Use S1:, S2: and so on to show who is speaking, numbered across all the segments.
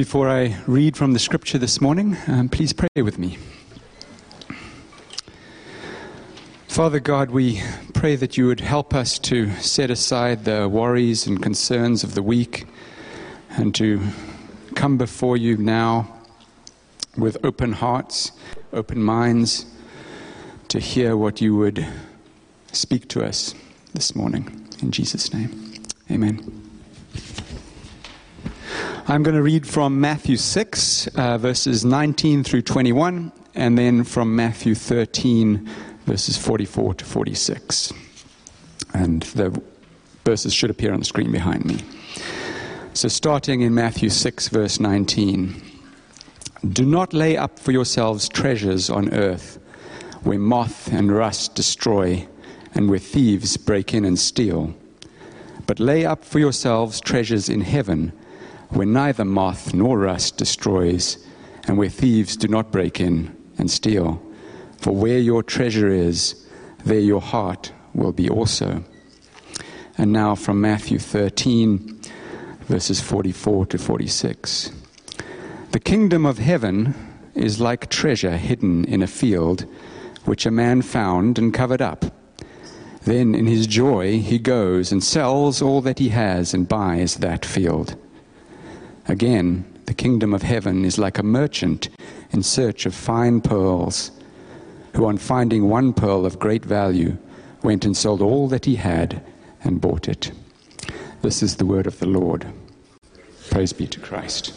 S1: Before I read from the scripture this morning, um, please pray with me. Father God, we pray that you would help us to set aside the worries and concerns of the week and to come before you now with open hearts, open minds, to hear what you would speak to us this morning. In Jesus' name, amen. I'm going to read from Matthew 6, uh, verses 19 through 21, and then from Matthew 13, verses 44 to 46. And the verses should appear on the screen behind me. So, starting in Matthew 6, verse 19 Do not lay up for yourselves treasures on earth, where moth and rust destroy, and where thieves break in and steal. But lay up for yourselves treasures in heaven where neither moth nor rust destroys, and where thieves do not break in and steal. For where your treasure is, there your heart will be also. And now from Matthew 13, verses 44 to 46. The kingdom of heaven is like treasure hidden in a field, which a man found and covered up. Then, in his joy, he goes and sells all that he has and buys that field. Again, the kingdom of heaven is like a merchant in search of fine pearls, who, on finding one pearl of great value, went and sold all that he had and bought it. This is the word of the Lord. Praise be to Christ.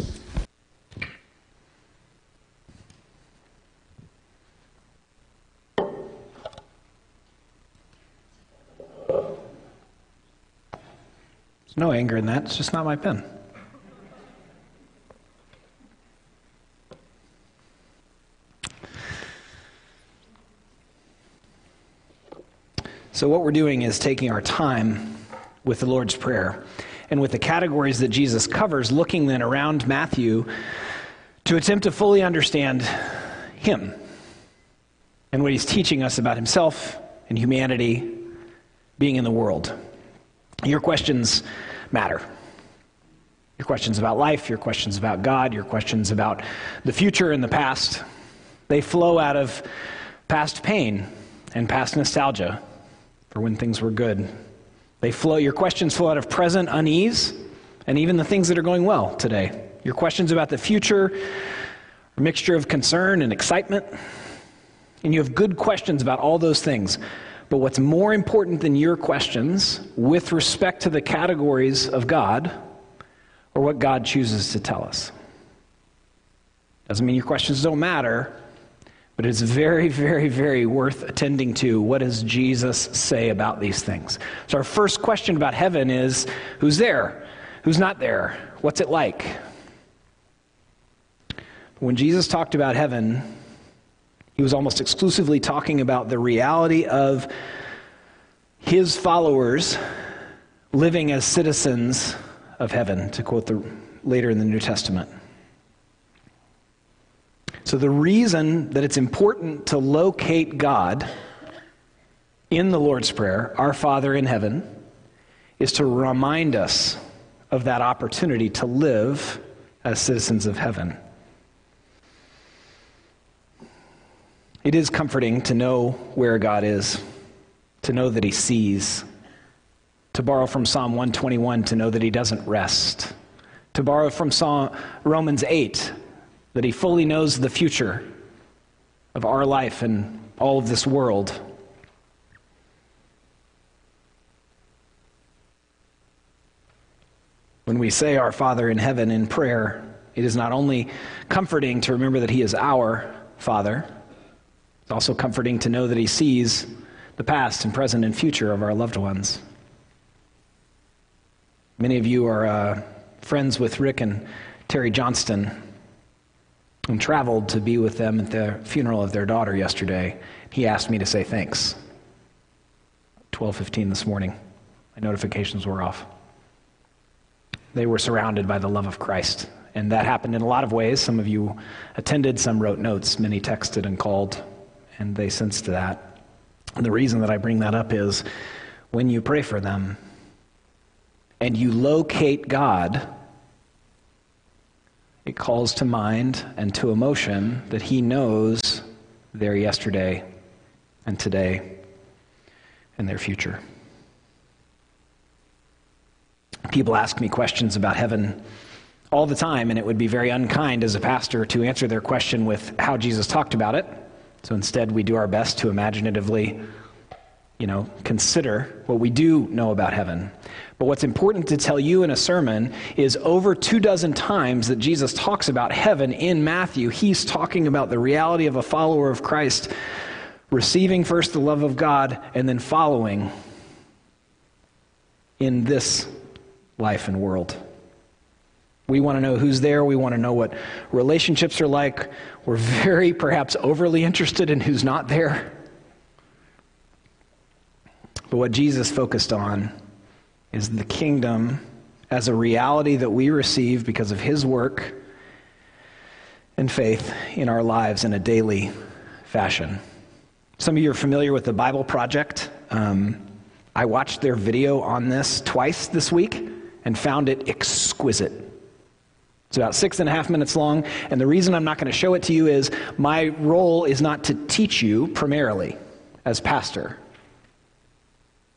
S2: There's no anger in that, it's just not my pen. So, what we're doing is taking our time with the Lord's Prayer and with the categories that Jesus covers, looking then around Matthew to attempt to fully understand Him and what He's teaching us about Himself and humanity being in the world. Your questions matter. Your questions about life, your questions about God, your questions about the future and the past, they flow out of past pain and past nostalgia for when things were good. They flow, your questions flow out of present unease and even the things that are going well today. Your questions about the future, a mixture of concern and excitement. And you have good questions about all those things. But what's more important than your questions with respect to the categories of God or what God chooses to tell us? Doesn't mean your questions don't matter, but it's very, very, very worth attending to. What does Jesus say about these things? So, our first question about heaven is who's there? Who's not there? What's it like? When Jesus talked about heaven, he was almost exclusively talking about the reality of his followers living as citizens of heaven, to quote the, later in the New Testament. So, the reason that it's important to locate God in the Lord's Prayer, Our Father in heaven, is to remind us of that opportunity to live as citizens of heaven. It is comforting to know where God is, to know that He sees, to borrow from Psalm 121 to know that He doesn't rest, to borrow from Psalm, Romans 8 that He fully knows the future of our life and all of this world. When we say our Father in heaven in prayer, it is not only comforting to remember that He is our Father, it's also comforting to know that He sees the past and present and future of our loved ones. Many of you are uh, friends with Rick and Terry Johnston and traveled to be with them at the funeral of their daughter yesterday. He asked me to say thanks. 12:15 this morning. My notifications were off. They were surrounded by the love of Christ, and that happened in a lot of ways. Some of you attended, some wrote notes, many texted and called, and they sensed that. And the reason that I bring that up is when you pray for them and you locate God it calls to mind and to emotion that He knows their yesterday and today and their future. People ask me questions about heaven all the time, and it would be very unkind as a pastor to answer their question with how Jesus talked about it. So instead, we do our best to imaginatively, you know, consider what we do know about heaven. But what's important to tell you in a sermon is over two dozen times that Jesus talks about heaven in Matthew, he's talking about the reality of a follower of Christ receiving first the love of God and then following in this life and world. We want to know who's there. We want to know what relationships are like. We're very, perhaps, overly interested in who's not there. But what Jesus focused on is the kingdom as a reality that we receive because of his work and faith in our lives in a daily fashion. Some of you are familiar with the Bible Project. Um, I watched their video on this twice this week and found it exquisite. It's about six and a half minutes long, and the reason I'm not going to show it to you is my role is not to teach you primarily as pastor.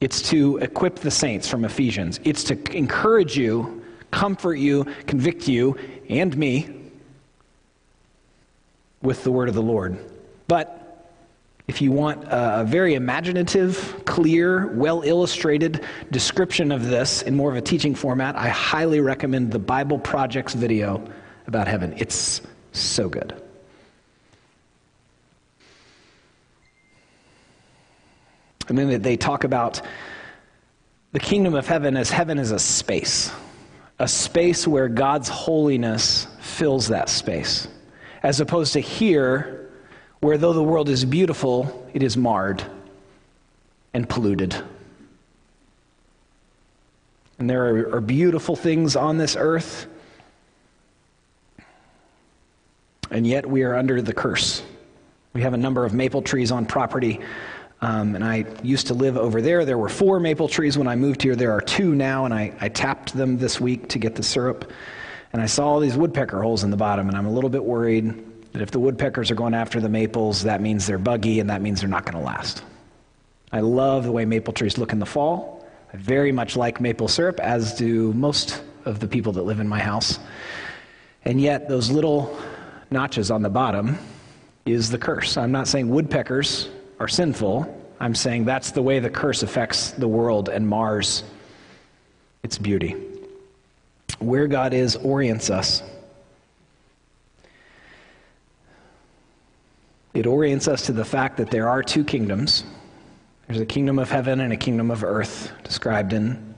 S2: It's to equip the saints from Ephesians. It's to encourage you, comfort you, convict you, and me with the word of the Lord. But if you want a very imaginative, clear, well illustrated description of this in more of a teaching format, I highly recommend the Bible Project's video about heaven. It's so good. And then they talk about the kingdom of heaven as heaven is a space, a space where God's holiness fills that space, as opposed to here, where though the world is beautiful, it is marred and polluted. And there are, are beautiful things on this earth, and yet we are under the curse. We have a number of maple trees on property um, and I used to live over there. There were four maple trees when I moved here. There are two now, and I, I tapped them this week to get the syrup. And I saw all these woodpecker holes in the bottom, and I'm a little bit worried that if the woodpeckers are going after the maples, that means they're buggy, and that means they're not going to last. I love the way maple trees look in the fall. I very much like maple syrup, as do most of the people that live in my house. And yet, those little notches on the bottom is the curse. I'm not saying woodpeckers are sinful. I'm saying that's the way the curse affects the world and mars its beauty. Where God is orients us. It orients us to the fact that there are two kingdoms. There's a kingdom of heaven and a kingdom of earth, described in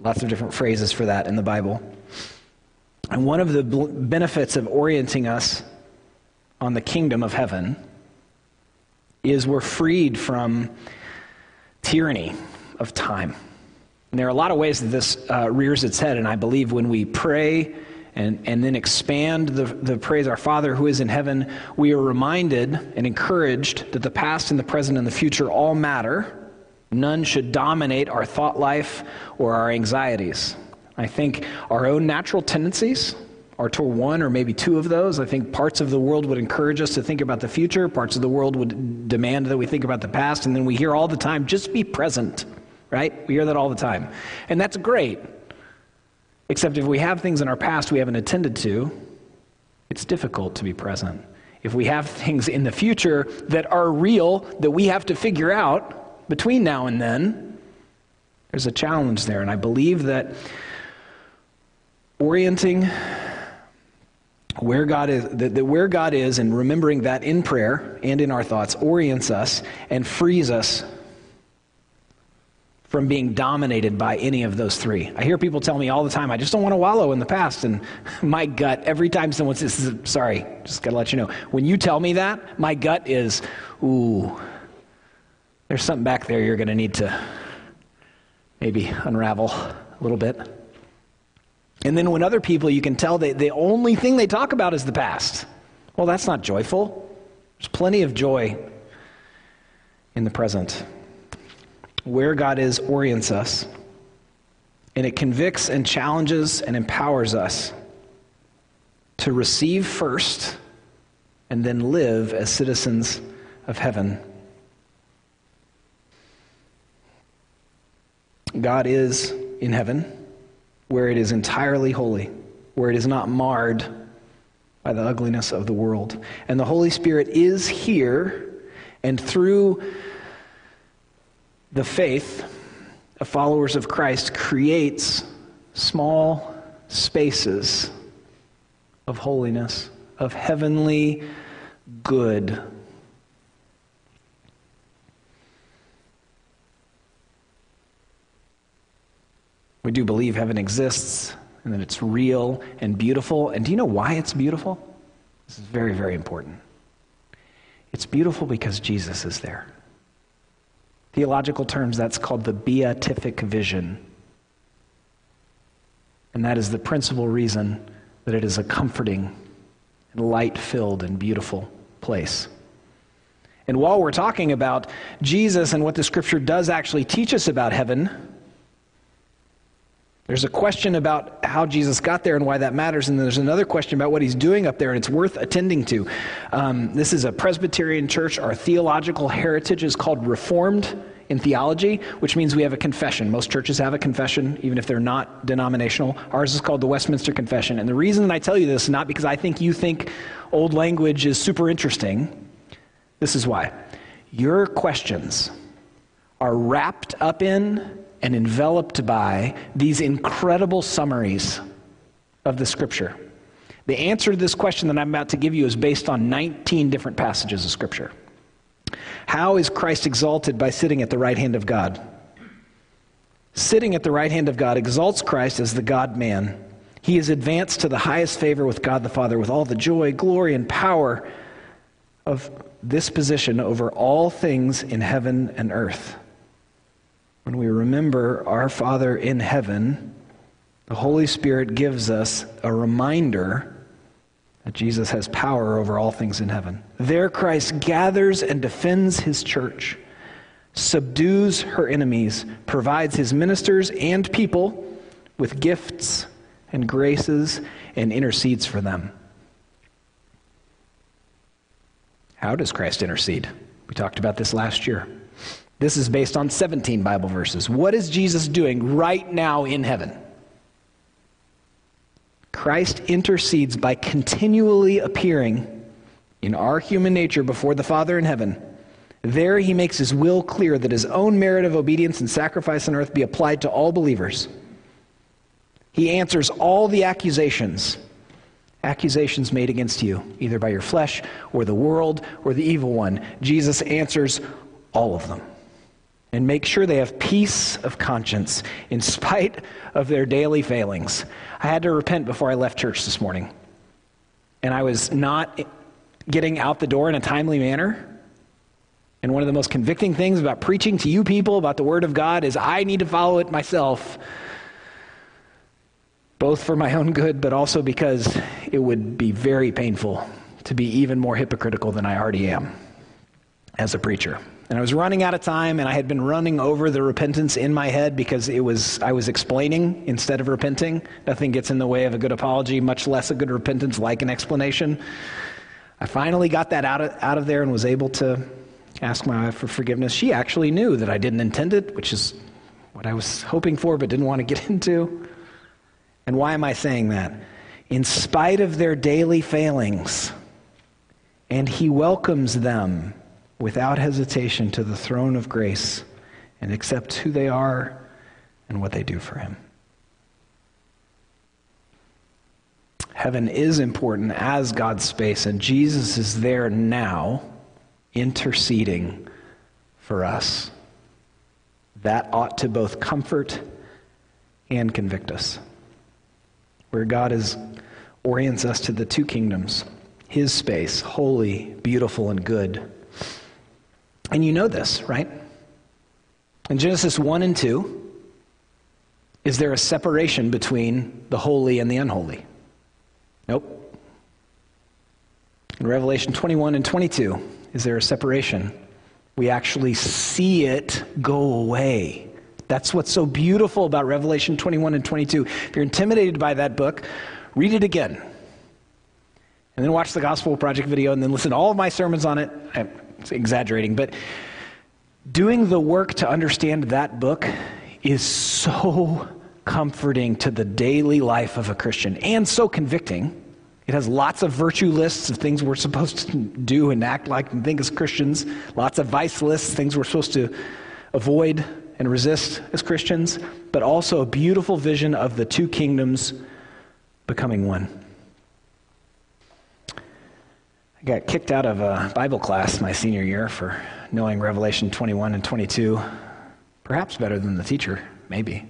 S2: lots of different phrases for that in the Bible. And one of the benefits of orienting us on the kingdom of heaven is we're freed from tyranny of time. And there are a lot of ways that this uh, rears its head, and I believe when we pray and, and then expand the, the praise our Father who is in heaven, we are reminded and encouraged that the past and the present and the future all matter. None should dominate our thought life or our anxieties. I think our own natural tendencies or toward one or maybe two of those. I think parts of the world would encourage us to think about the future, parts of the world would demand that we think about the past, and then we hear all the time, just be present, right? We hear that all the time. And that's great. Except if we have things in our past we haven't attended to, it's difficult to be present. If we have things in the future that are real that we have to figure out between now and then, there's a challenge there. And I believe that orienting where God is, that, that where God is, and remembering that in prayer and in our thoughts orients us and frees us from being dominated by any of those three. I hear people tell me all the time, I just don't want to wallow in the past. And my gut, every time someone says, sorry, just got to let you know, when you tell me that, my gut is, ooh, there's something back there you're going to need to maybe unravel a little bit. And then when other people, you can tell that the only thing they talk about is the past. Well, that's not joyful. There's plenty of joy in the present. Where God is orients us, and it convicts and challenges and empowers us to receive first and then live as citizens of heaven. God is in heaven, where it is entirely holy, where it is not marred by the ugliness of the world. And the Holy Spirit is here, and through the faith of followers of Christ, creates small spaces of holiness, of heavenly good. We do believe heaven exists and that it's real and beautiful. And do you know why it's beautiful? This is very, very important. It's beautiful because Jesus is there. Theological terms, that's called the beatific vision. And that is the principal reason that it is a comforting and light filled and beautiful place. And while we're talking about Jesus and what the scripture does actually teach us about heaven, there's a question about how Jesus got there and why that matters, and there's another question about what he's doing up there, and it's worth attending to. Um, this is a Presbyterian church. Our theological heritage is called Reformed in theology, which means we have a confession. Most churches have a confession, even if they're not denominational. Ours is called the Westminster Confession. And the reason I tell you this is not because I think you think old language is super interesting. This is why. Your questions are wrapped up in and enveloped by these incredible summaries of the scripture. The answer to this question that I'm about to give you is based on 19 different passages of scripture. How is Christ exalted by sitting at the right hand of God? Sitting at the right hand of God exalts Christ as the God man. He is advanced to the highest favor with God the Father with all the joy, glory, and power of this position over all things in heaven and earth. When we remember our Father in heaven, the Holy Spirit gives us a reminder that Jesus has power over all things in heaven. There, Christ gathers and defends his church, subdues her enemies, provides his ministers and people with gifts and graces, and intercedes for them. How does Christ intercede? We talked about this last year. This is based on 17 Bible verses. What is Jesus doing right now in heaven? Christ intercedes by continually appearing in our human nature before the Father in heaven. There he makes his will clear that his own merit of obedience and sacrifice on earth be applied to all believers. He answers all the accusations, accusations made against you, either by your flesh or the world or the evil one. Jesus answers all of them and make sure they have peace of conscience in spite of their daily failings. I had to repent before I left church this morning. And I was not getting out the door in a timely manner. And one of the most convicting things about preaching to you people about the Word of God is I need to follow it myself, both for my own good, but also because it would be very painful to be even more hypocritical than I already am as a preacher. And I was running out of time, and I had been running over the repentance in my head because it was I was explaining instead of repenting. Nothing gets in the way of a good apology, much less a good repentance like an explanation. I finally got that out of, out of there and was able to ask my wife for forgiveness. She actually knew that I didn't intend it, which is what I was hoping for but didn't want to get into. And why am I saying that? In spite of their daily failings, and He welcomes them without hesitation to the throne of grace and accept who they are and what they do for Him. Heaven is important as God's space, and Jesus is there now interceding for us. That ought to both comfort and convict us. Where God is, orients us to the two kingdoms His space, holy, beautiful, and good and you know this, right? In Genesis 1 and 2, is there a separation between the holy and the unholy? Nope. In Revelation 21 and 22, is there a separation? We actually see it go away. That's what's so beautiful about Revelation 21 and 22. If you're intimidated by that book, read it again. and then watch the Gospel Project video and then listen to all of my sermons on it. I'm exaggerating, but doing the work to understand that book is so comforting to the daily life of a Christian and so convicting. It has lots of virtue lists of things we're supposed to do and act like and think as Christians, lots of vice lists, things we're supposed to avoid and resist as Christians, but also a beautiful vision of the two kingdoms becoming one. I got kicked out of a Bible class my senior year for knowing Revelation 21 and 22, perhaps better than the teacher, maybe.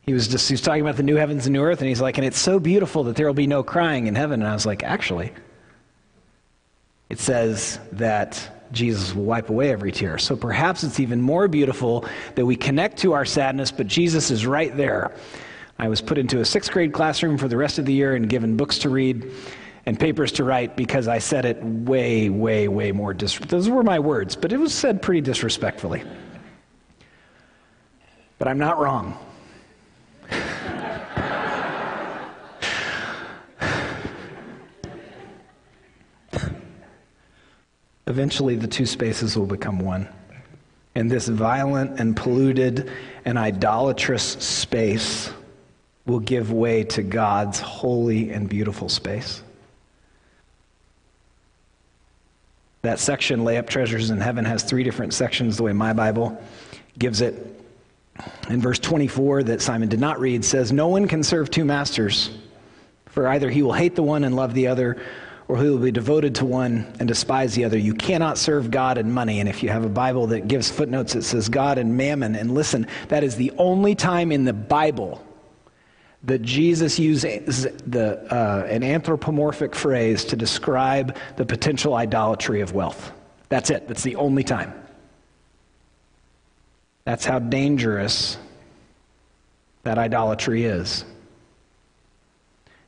S2: He was just he was talking about the new heavens and new earth, and he's like, and it's so beautiful that there will be no crying in heaven. And I was like, actually, it says that Jesus will wipe away every tear. So perhaps it's even more beautiful that we connect to our sadness, but Jesus is right there. I was put into a sixth grade classroom for the rest of the year and given books to read and papers to write because I said it way, way, way more dis- those were my words, but it was said pretty disrespectfully. But I'm not wrong. Eventually, the two spaces will become one. And this violent and polluted and idolatrous space will give way to God's holy and beautiful space. That section, Lay Up Treasures in Heaven, has three different sections, the way my Bible gives it. In verse 24, that Simon did not read, says, No one can serve two masters, for either he will hate the one and love the other or he will be devoted to one and despise the other. You cannot serve God and money. And if you have a Bible that gives footnotes, it says God and mammon. And listen, that is the only time in the Bible that Jesus uses the, uh, an anthropomorphic phrase to describe the potential idolatry of wealth. That's it. That's the only time. That's how dangerous that idolatry is.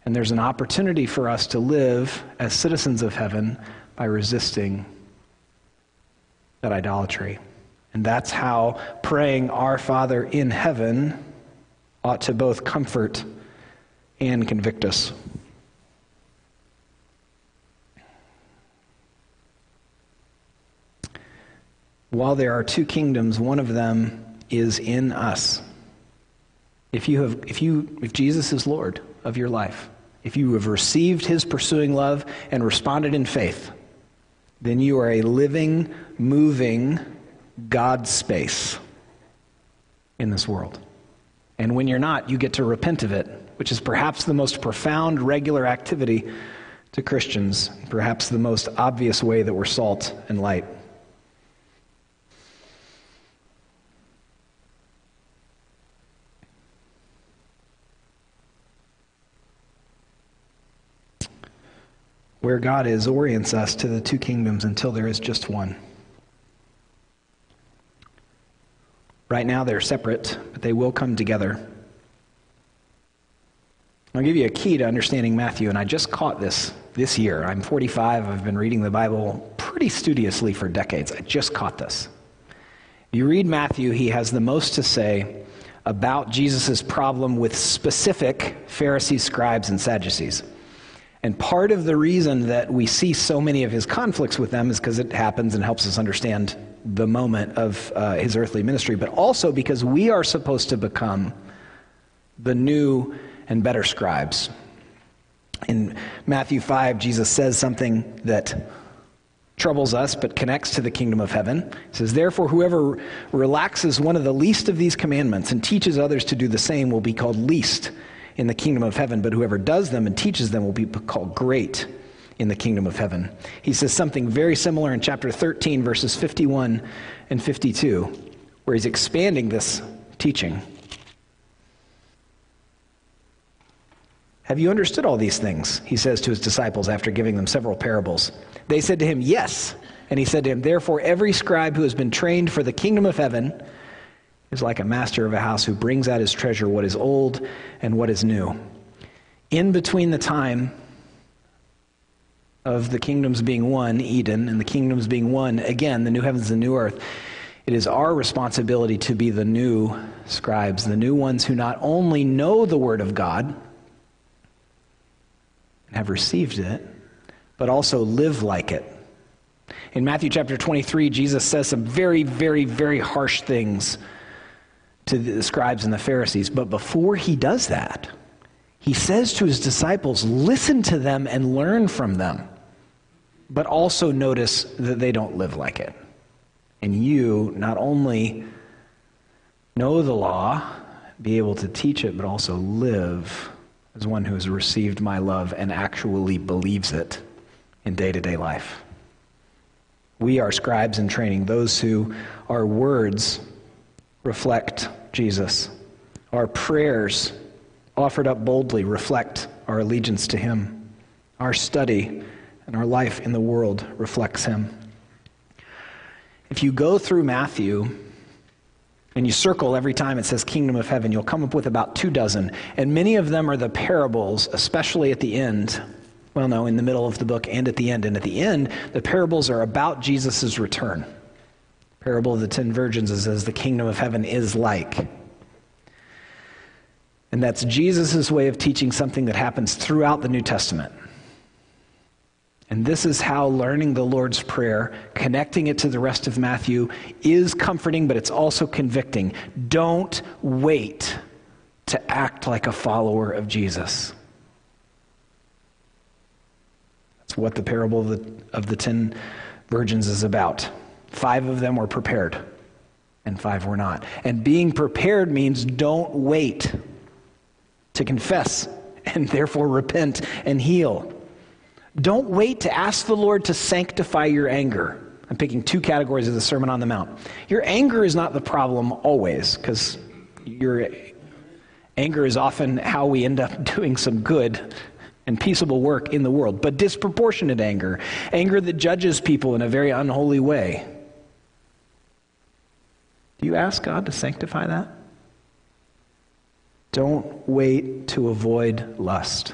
S2: And there's an opportunity for us to live as citizens of heaven by resisting that idolatry. And that's how praying Our Father in heaven ought to both comfort and convict us. While there are two kingdoms, one of them is in us. If you have if you if Jesus is Lord of your life, if you have received his pursuing love and responded in faith, then you are a living, moving God space in this world. And when you're not, you get to repent of it, which is perhaps the most profound regular activity to Christians, perhaps the most obvious way that we're salt and light. where God is orients us to the two kingdoms until there is just one. Right now they're separate, but they will come together. I'll give you a key to understanding Matthew, and I just caught this this year. I'm 45. I've been reading the Bible pretty studiously for decades. I just caught this. You read Matthew, he has the most to say about Jesus' problem with specific Pharisees, scribes, and Sadducees. And part of the reason that we see so many of his conflicts with them is because it happens and helps us understand the moment of uh, his earthly ministry, but also because we are supposed to become the new and better scribes. In Matthew 5, Jesus says something that troubles us but connects to the kingdom of heaven. He says, Therefore, whoever relaxes one of the least of these commandments and teaches others to do the same will be called least in the kingdom of heaven, but whoever does them and teaches them will be called great in the kingdom of heaven. He says something very similar in chapter 13, verses 51 and 52, where he's expanding this teaching. Have you understood all these things? He says to his disciples after giving them several parables. They said to him, Yes. And he said to him, Therefore, every scribe who has been trained for the kingdom of heaven is like a master of a house who brings out his treasure, what is old and what is new. In between the time of the kingdoms being one, Eden, and the kingdoms being one, again, the new heavens and new earth, it is our responsibility to be the new scribes, the new ones who not only know the Word of God and have received it, but also live like it. In Matthew chapter 23, Jesus says some very, very, very harsh things to the scribes and the Pharisees. But before he does that, he says to his disciples, Listen to them and learn from them, but also notice that they don't live like it. And you not only know the law, be able to teach it, but also live as one who has received my love and actually believes it in day to day life. We are scribes in training, those who our words reflect Jesus. Our prayers offered up boldly reflect our allegiance to Him. Our study and our life in the world reflects Him. If you go through Matthew and you circle every time it says kingdom of heaven, you'll come up with about two dozen. And many of them are the parables, especially at the end. Well, no, in the middle of the book and at the end. And at the end, the parables are about Jesus' return. Parable of the Ten Virgins is as the kingdom of heaven is like. And that's Jesus' way of teaching something that happens throughout the New Testament. And this is how learning the Lord's Prayer, connecting it to the rest of Matthew, is comforting, but it's also convicting. Don't wait to act like a follower of Jesus. That's what the parable of the, of the ten virgins is about. Five of them were prepared, and five were not. And being prepared means don't wait to confess and therefore repent and heal. Don't wait to ask the Lord to sanctify your anger. I'm picking two categories of the Sermon on the Mount. Your anger is not the problem always, because your anger is often how we end up doing some good and peaceable work in the world. But disproportionate anger, anger that judges people in a very unholy way. Do you ask God to sanctify that? Don't wait to avoid lust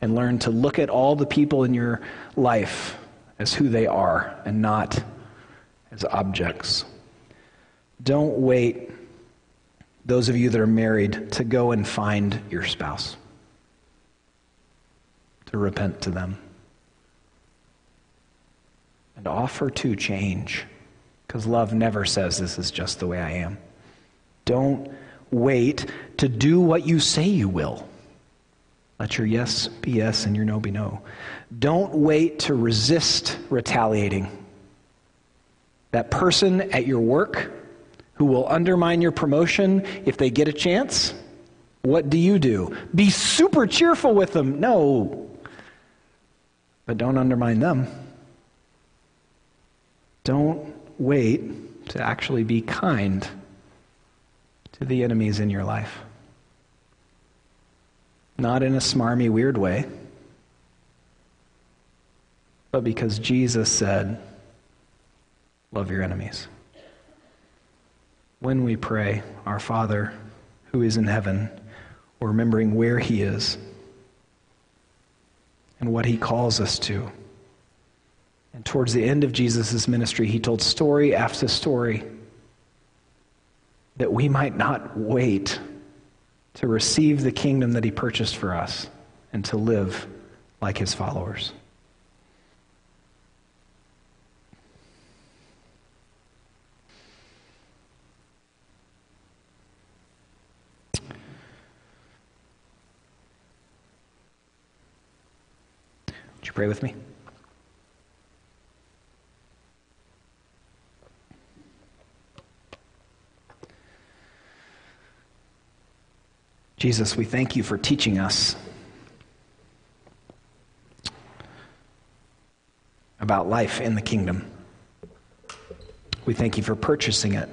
S2: and learn to look at all the people in your life as who they are and not as objects. Don't wait, those of you that are married, to go and find your spouse, to repent to them, and offer to change, because love never says this is just the way I am. Don't wait to do what you say you will. Let your yes be yes and your no be no. Don't wait to resist retaliating. That person at your work who will undermine your promotion if they get a chance, what do you do? Be super cheerful with them. No. But don't undermine them. Don't wait to actually be kind to the enemies in your life. Not in a smarmy, weird way, but because Jesus said, Love your enemies. When we pray, Our Father who is in heaven, we're remembering where He is and what He calls us to. And towards the end of Jesus' ministry, He told story after story that we might not wait to receive the kingdom that he purchased for us and to live like his followers. Would you pray with me? Jesus, we thank you for teaching us about life in the kingdom. We thank you for purchasing it.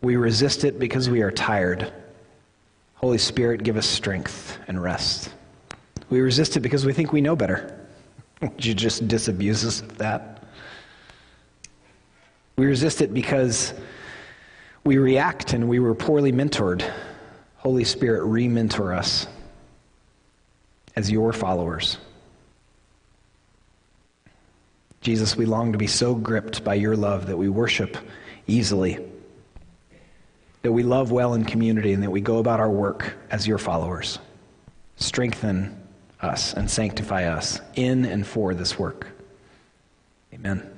S2: We resist it because we are tired. Holy Spirit, give us strength and rest. We resist it because we think we know better. Would you just disabuse us of that? We resist it because we react and we were poorly mentored. Holy Spirit, re mentor us as your followers. Jesus, we long to be so gripped by your love that we worship easily, that we love well in community, and that we go about our work as your followers. Strengthen us and sanctify us in and for this work. Amen.